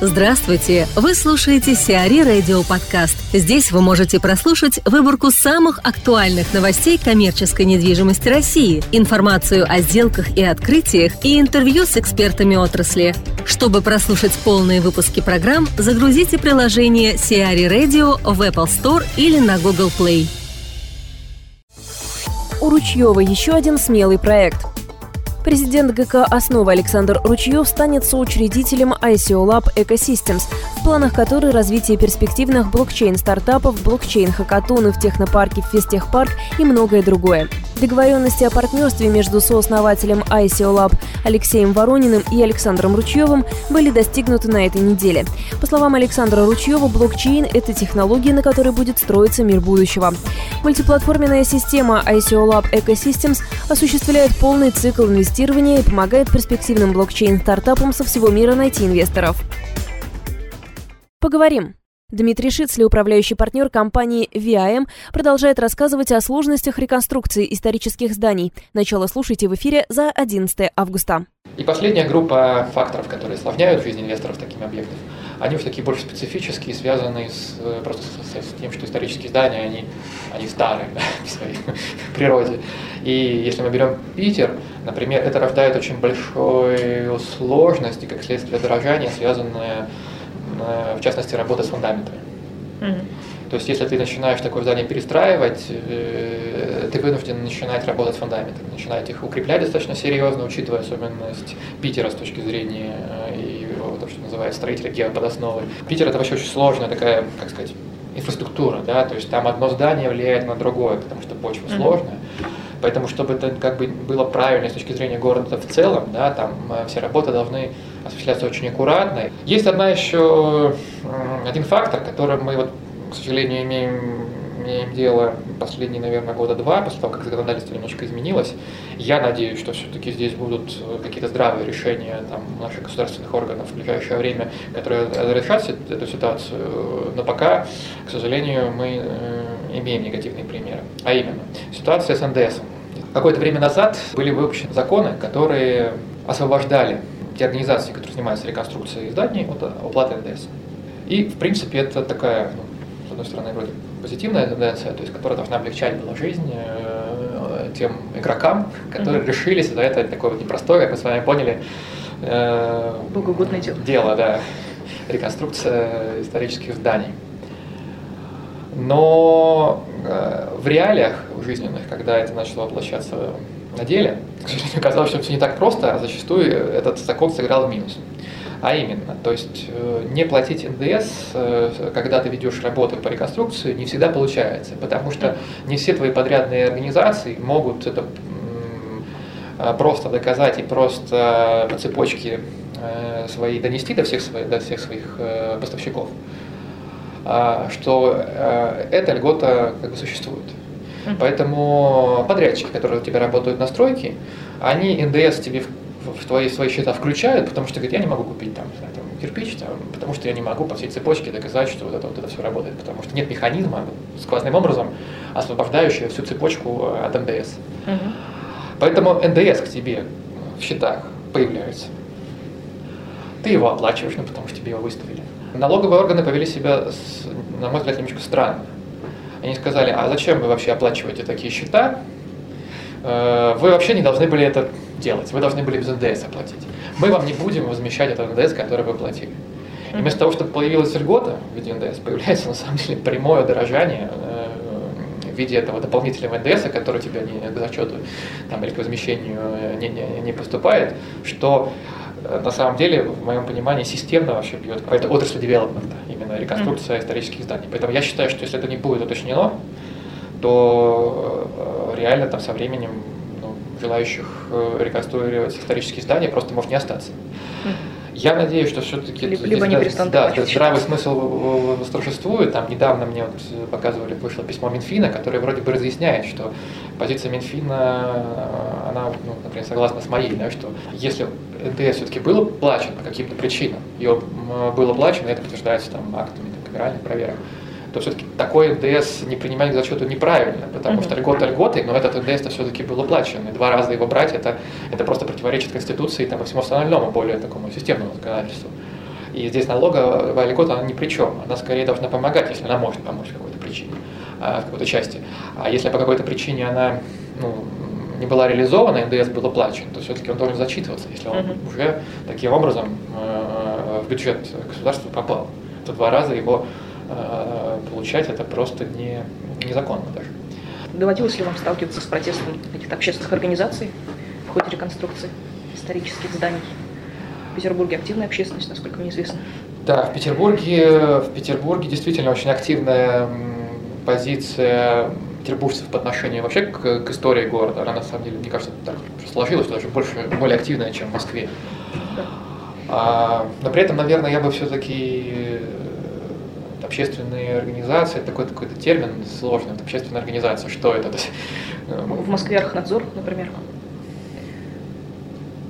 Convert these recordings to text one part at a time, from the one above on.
Здравствуйте! Вы слушаете Сиари Радио Подкаст. Здесь вы можете прослушать выборку самых актуальных новостей коммерческой недвижимости России, информацию о сделках и открытиях и интервью с экспертами отрасли. Чтобы прослушать полные выпуски программ, загрузите приложение Сиари Radio в Apple Store или на Google Play. У Ручьева еще один смелый проект – Президент ГК «Основа» Александр Ручьев станет соучредителем ICO Lab Ecosystems, в планах которой развитие перспективных блокчейн-стартапов, блокчейн-хакатоны в технопарке Физтехпарк и многое другое. Договоренности о партнерстве между сооснователем ICO Lab Алексеем Ворониным и Александром Ручьевым были достигнуты на этой неделе. По словам Александра Ручьева, блокчейн – это технология, на которой будет строиться мир будущего. Мультиплатформенная система ICO Lab Ecosystems осуществляет полный цикл инвестирования и помогает перспективным блокчейн-стартапам со всего мира найти инвесторов. Поговорим. Дмитрий Шицли, управляющий партнер компании VIM, продолжает рассказывать о сложностях реконструкции исторических зданий. Начало слушайте в эфире за 11 августа. И последняя группа факторов, которые осложняют жизнь инвесторов такими объектами, они все-таки больше специфические, связанные с, просто с, с тем, что исторические здания, они, они старые да, в своей природе. И если мы берем Питер, например, это рождает очень большую сложность и, как следствие, дорожания, связанное Э, в частности, работа с фундаментами. Mm-hmm. То есть, если ты начинаешь такое здание перестраивать, э, ты вынужден начинать работать с фундаментами, начинать их укреплять достаточно серьезно, учитывая особенность Питера с точки зрения э, и то, что называют строители геоподосновы. Питер это вообще очень сложная такая, как сказать, инфраструктура, да, то есть там одно здание влияет на другое, потому что почва mm-hmm. сложная. Поэтому, чтобы это как бы было правильно с точки зрения города в целом, да, там все работы должны осуществляться очень аккуратно. Есть одна еще, один фактор, который мы, вот, к сожалению, имеем, имеем дело последние, наверное, года два, после того, как законодательство немножко изменилось. Я надеюсь, что все-таки здесь будут какие-то здравые решения там, наших государственных органов в ближайшее время, которые решат эту ситуацию. Но пока, к сожалению, мы э, имеем негативные примеры. А именно, ситуация с НДС. Какое-то время назад были выпущены законы, которые освобождали те организации, которые занимаются реконструкцией зданий от оплаты НДС. И, в принципе, это такая, ну, с одной стороны, вроде позитивная тенденция, то есть, которая должна облегчать была жизнь э, тем игрокам, которые mm-hmm. решились за это такое вот непростое, как мы с вами поняли, э, Богоугодное дело. Дело, да. Реконструкция исторических зданий. Но э, в реалиях жизненных, когда это начало воплощаться на деле, к сожалению, оказалось, что все не так просто, а зачастую этот закон сыграл в минус. А именно, то есть э, не платить НДС, э, когда ты ведешь работу по реконструкции, не всегда получается, потому что не все твои подрядные организации могут это э, просто доказать и просто по цепочке своей донести до всех своих, до всех своих поставщиков, а, что эта льгота как бы существует. Поэтому подрядчики, которые у тебя работают на стройке, они НДС тебе в, в твои свои счета включают, потому что говорят, я не могу купить там, там кирпич, там, потому что я не могу по всей цепочке доказать, что вот это, вот это все работает, потому что нет механизма сквозным образом, освобождающего всю цепочку от НДС. Угу. Поэтому НДС к тебе в счетах появляется. Ты его оплачиваешь, ну, потому что тебе его выставили. Налоговые органы повели себя, на мой взгляд, немножко странно. Они сказали, а зачем вы вообще оплачиваете такие счета? Э, вы вообще не должны были это делать, вы должны были без НДС оплатить. Мы вам не будем возмещать этот НДС, который вы платили. И вместо того, чтобы появилась льгота в виде НДС, появляется на самом деле прямое дорожание э, в виде этого дополнительного НДС, который тебе не, к зачету там, или к возмещению э, не, не, не поступает, что на самом деле, в моем понимании, системно вообще бьет по этой отрасли девелопмента, именно реконструкция mm-hmm. исторических зданий. Поэтому я считаю, что если это не будет уточнено, то э, реально там со временем ну, желающих э, реконструировать исторические здания просто может не остаться. Mm-hmm. Я надеюсь, что все-таки либо, не перестанут да, здравый смысл восторжествует. Там недавно мне вот показывали, вышло письмо Минфина, которое вроде бы разъясняет, что позиция Минфина, она, ну, например, согласна с моей, да, что если НДС все-таки было плачено по каким-то причинам, ее было плачено, это подтверждается там актами там, камеральных проверок, то все-таки такой НДС не принимать к зачету неправильно, потому mm-hmm. что льгота льготой, но этот НДС все-таки был уплачен. И два раза его брать, это, это просто противоречит Конституции там, и всему остальному, более такому системному законодательству. И здесь налоговая льгота, она ни при чем. Она скорее должна помогать, если она может помочь в какой-то причине, в какой-то части. А если по какой-то причине она ну, не была реализована, НДС был оплачен, то все-таки он должен зачитываться, если он uh-huh. уже таким образом э, в бюджет государства попал. То два раза его получать это просто не, незаконно даже. Доводилось ли вам сталкиваться с протестом каких-то общественных организаций в ходе реконструкции исторических зданий? В Петербурге активная общественность, насколько мне известно. Да, в Петербурге, в Петербурге действительно очень активная позиция петербуржцев по отношению вообще к, к истории города, она на самом деле, мне кажется, так сложилась, даже больше, более активная, чем в Москве. А, но при этом, наверное, я бы все-таки э, общественные организации, такой какой-то термин сложный, это общественная организация, что это? Э, в Москве Архнадзор, например,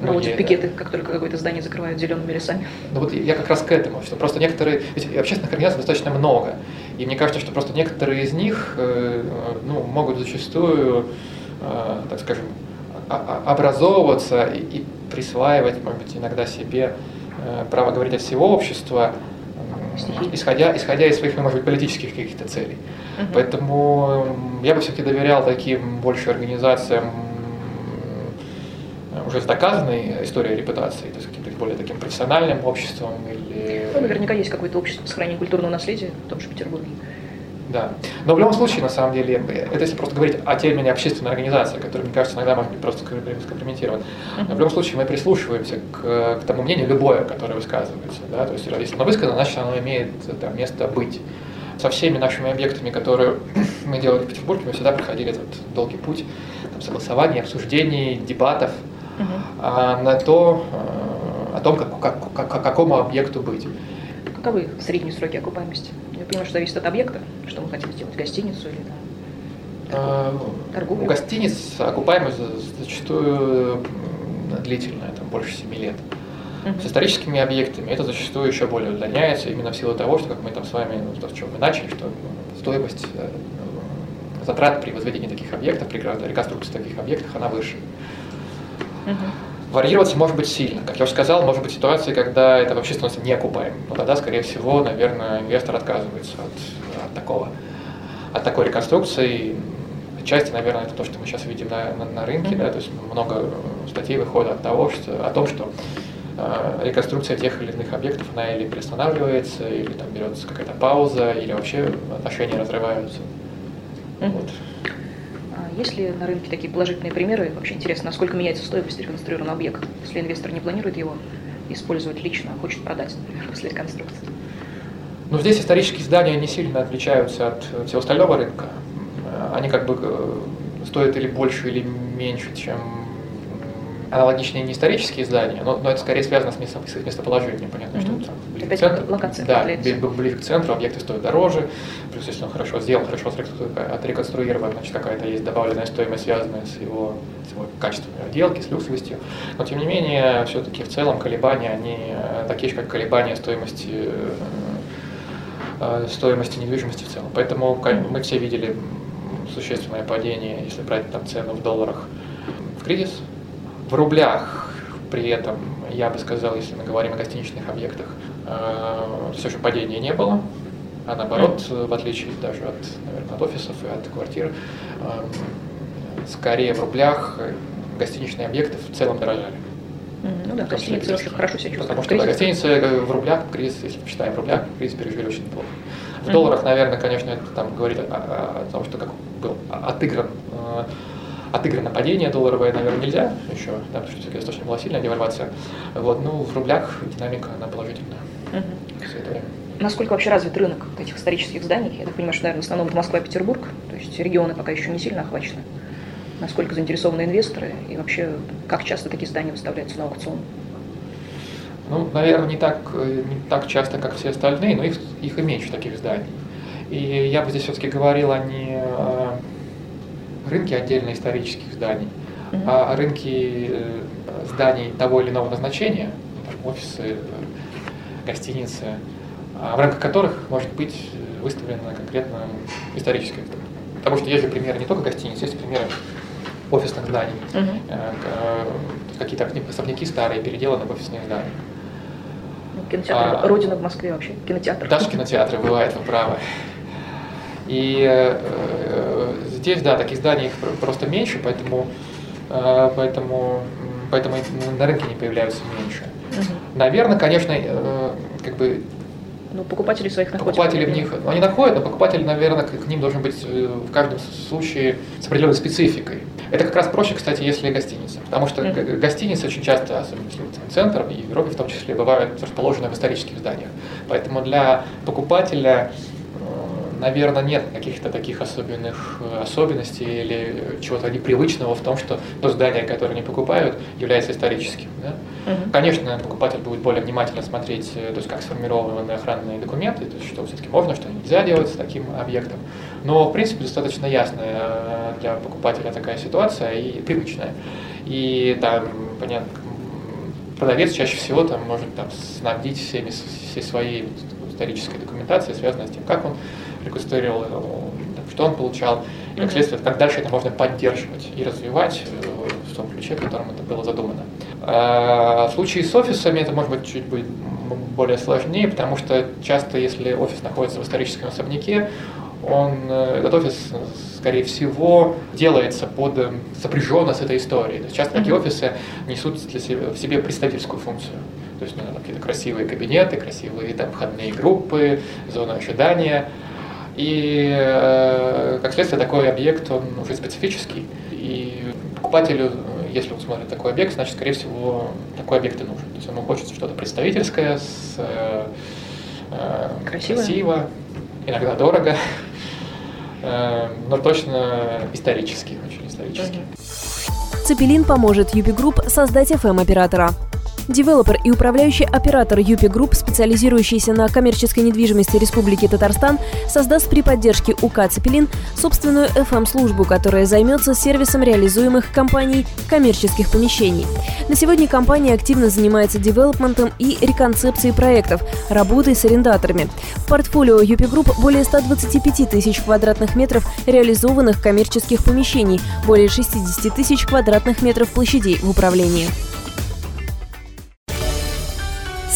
проводят ну, пикеты, как только какое-то здание закрывают зелеными лесами. Ну вот я как раз к этому, что просто некоторые, ведь общественных организаций достаточно много, и мне кажется, что просто некоторые из них э, ну, могут зачастую, э, так скажем, образовываться и, и присваивать, может быть, иногда себе право говорить от всего общества, исходя, исходя из своих, ну, может быть, политических каких-то целей. Угу. Поэтому я бы все-таки доверял таким больше организациям уже с доказанной историей репутации, то есть каким-то более таким профессиональным обществом или... Ну, наверняка есть какое-то общество сохранения культурного наследия в том же Петербурге. Да. Но в любом случае, на самом деле, это если просто говорить о термине общественная организация, который, мне кажется, иногда может быть просто скомпрометирован. Но в любом случае мы прислушиваемся к, к тому мнению, любое, которое высказывается. Да? То есть если оно высказано, значит оно имеет там, место быть. Со всеми нашими объектами, которые мы делали в Петербурге, мы всегда проходили этот долгий путь там, согласований, обсуждений, дебатов угу. а, на то, а, о том, как, как, как, какому объекту быть. Каковы средние сроки окупаемости? Я понимаю, что зависит от объекта, что мы хотим сделать, гостиницу или там, а, торговлю. У гостиниц окупаемость зачастую длительная, там больше 7 лет. С историческими объектами это зачастую еще более удлиняется, именно в силу того, что, как мы там с вами, ну, то, с чего мы начали, что стоимость э, затрат при возведении таких объектов, при реконструкции таких объектов, она выше. Угу. Варьироваться может быть сильно. Как я уже сказал, может быть ситуации, когда это вообще становится неокупаемым. Но тогда, скорее всего, наверное, инвестор отказывается от, от такого, от такой реконструкции. Отчасти, наверное, это то, что мы сейчас видим на, на, на рынке, да, то есть много статей выходит от того, что, о том, что э, реконструкция тех или иных объектов, она или приостанавливается, или там берется какая-то пауза, или вообще отношения разрываются. Mm-hmm. Вот. Есть ли на рынке такие положительные примеры? Вообще интересно, насколько меняется стоимость реконструированного объекта, если инвестор не планирует его использовать лично, а хочет продать, например, после реконструкции? Ну, здесь исторические здания не сильно отличаются от всего остального рынка. Они как бы э, стоят или больше, или меньше, чем аналогичные не исторические здания, но, но это скорее связано с, место, с их местоположением. Понятно, mm-hmm. что там ближе к центру. Локация да, ближе к центру объекты стоят дороже, плюс если он хорошо сделал, хорошо отреконструирован, значит какая-то есть добавленная стоимость, связанная с его, с его качеством отделки, с люксовостью. Но тем не менее, все-таки в целом колебания, они э, такие же, как колебания стоимости э, э, стоимости недвижимости в целом. Поэтому мы все видели существенное падение, если брать там цену в долларах в кризис, в рублях при этом, я бы сказал, если мы говорим о гостиничных объектах, э, все же падения не было. А наоборот, в отличие даже от, наверное, от офисов и от квартир, э, скорее в рублях гостиничные объекты в целом дорожали. Ну да, гостиницы очень хорошо себя чувствуют. Потому что да, гостиницы в рублях кризис, если посчитаем в рублях, кризис пережили очень неплохо. В долларах, наверное, конечно, это там говорит о, о, о том, что как был отыгран э, отыграно падение долларовое, наверное, нельзя еще, да, потому что все-таки достаточно была сильная девальвация. Вот, ну, в рублях динамика, она положительная. Угу. Насколько вообще развит рынок этих исторических зданий? Я так понимаю, что, наверное, в основном это Москва и Петербург, то есть регионы пока еще не сильно охвачены. Насколько заинтересованы инвесторы и вообще как часто такие здания выставляются на аукцион? Ну, наверное, не так, не так часто, как все остальные, но их, их и меньше таких зданий. И я бы здесь все-таки говорил о не рынки отдельно исторических зданий, mm-hmm. а рынки э, зданий того или иного назначения, офисы, э, гостиницы, а в рамках которых может быть выставлена конкретно историческая. Потому что есть же примеры не только гостиниц, есть примеры офисных зданий. Uh-huh. Какие-то особняки старые переделаны в офисные здания. Кинотеатр а, Родина в Москве вообще, кинотеатр. Даже кинотеатры бывает, вы правы. И э, э, здесь, да, таких зданий их просто меньше, поэтому, э, поэтому, поэтому на рынке не появляются меньше. Угу. Наверное, конечно, э, как бы ну, покупатели своих находят. Покупатели в них, они находят, но покупатель, наверное, к ним должен быть э, в каждом случае с определенной спецификой. Это как раз проще, кстати, если гостиница. Потому что mm-hmm. гостиницы очень часто, особенно если центр, и в Европе в том числе, бывают расположены в исторических зданиях. Поэтому для покупателя наверное, нет каких-то таких особенных э, особенностей или чего-то непривычного в том, что то здание, которое они покупают, является историческим. Да? Угу. Конечно, покупатель будет более внимательно смотреть, э, то есть как сформированы охранные документы, то есть что все-таки можно, что нельзя делать с таким объектом. Но, в принципе, достаточно ясная э, для покупателя такая ситуация и привычная. И там, понятно, продавец чаще всего там может там, снабдить всеми, всей своей исторической документацией, связанной с тем, как он реконструировал, что он получал, и как следствие, как дальше это можно поддерживать и развивать э, в том ключе, в котором это было задумано. А в случае с офисами это может быть чуть будет более сложнее, потому что часто, если офис находится в историческом особняке, он, э, этот офис, скорее всего, делается под э, сопряженно с этой историей. То есть часто такие офисы несут для себя, в себе представительскую функцию. То есть ну, какие-то красивые кабинеты, красивые там, входные группы, зоны ожидания – и э, как следствие такой объект, он уже специфический. И покупателю, если он смотрит такой объект, значит, скорее всего, такой объект и нужен. То есть ему хочется что-то представительское, с, э, э красиво. красиво, иногда дорого, но точно исторический, очень исторический. Цепелин поможет UP Group создать FM-оператора. Девелопер и управляющий оператор UP Group, специализирующийся на коммерческой недвижимости Республики Татарстан, создаст при поддержке УК «Цепелин» собственную FM-службу, которая займется сервисом реализуемых компаний коммерческих помещений. На сегодня компания активно занимается девелопментом и реконцепцией проектов, работой с арендаторами. В портфолио UP Group более 125 тысяч квадратных метров реализованных коммерческих помещений, более 60 тысяч квадратных метров площадей в управлении.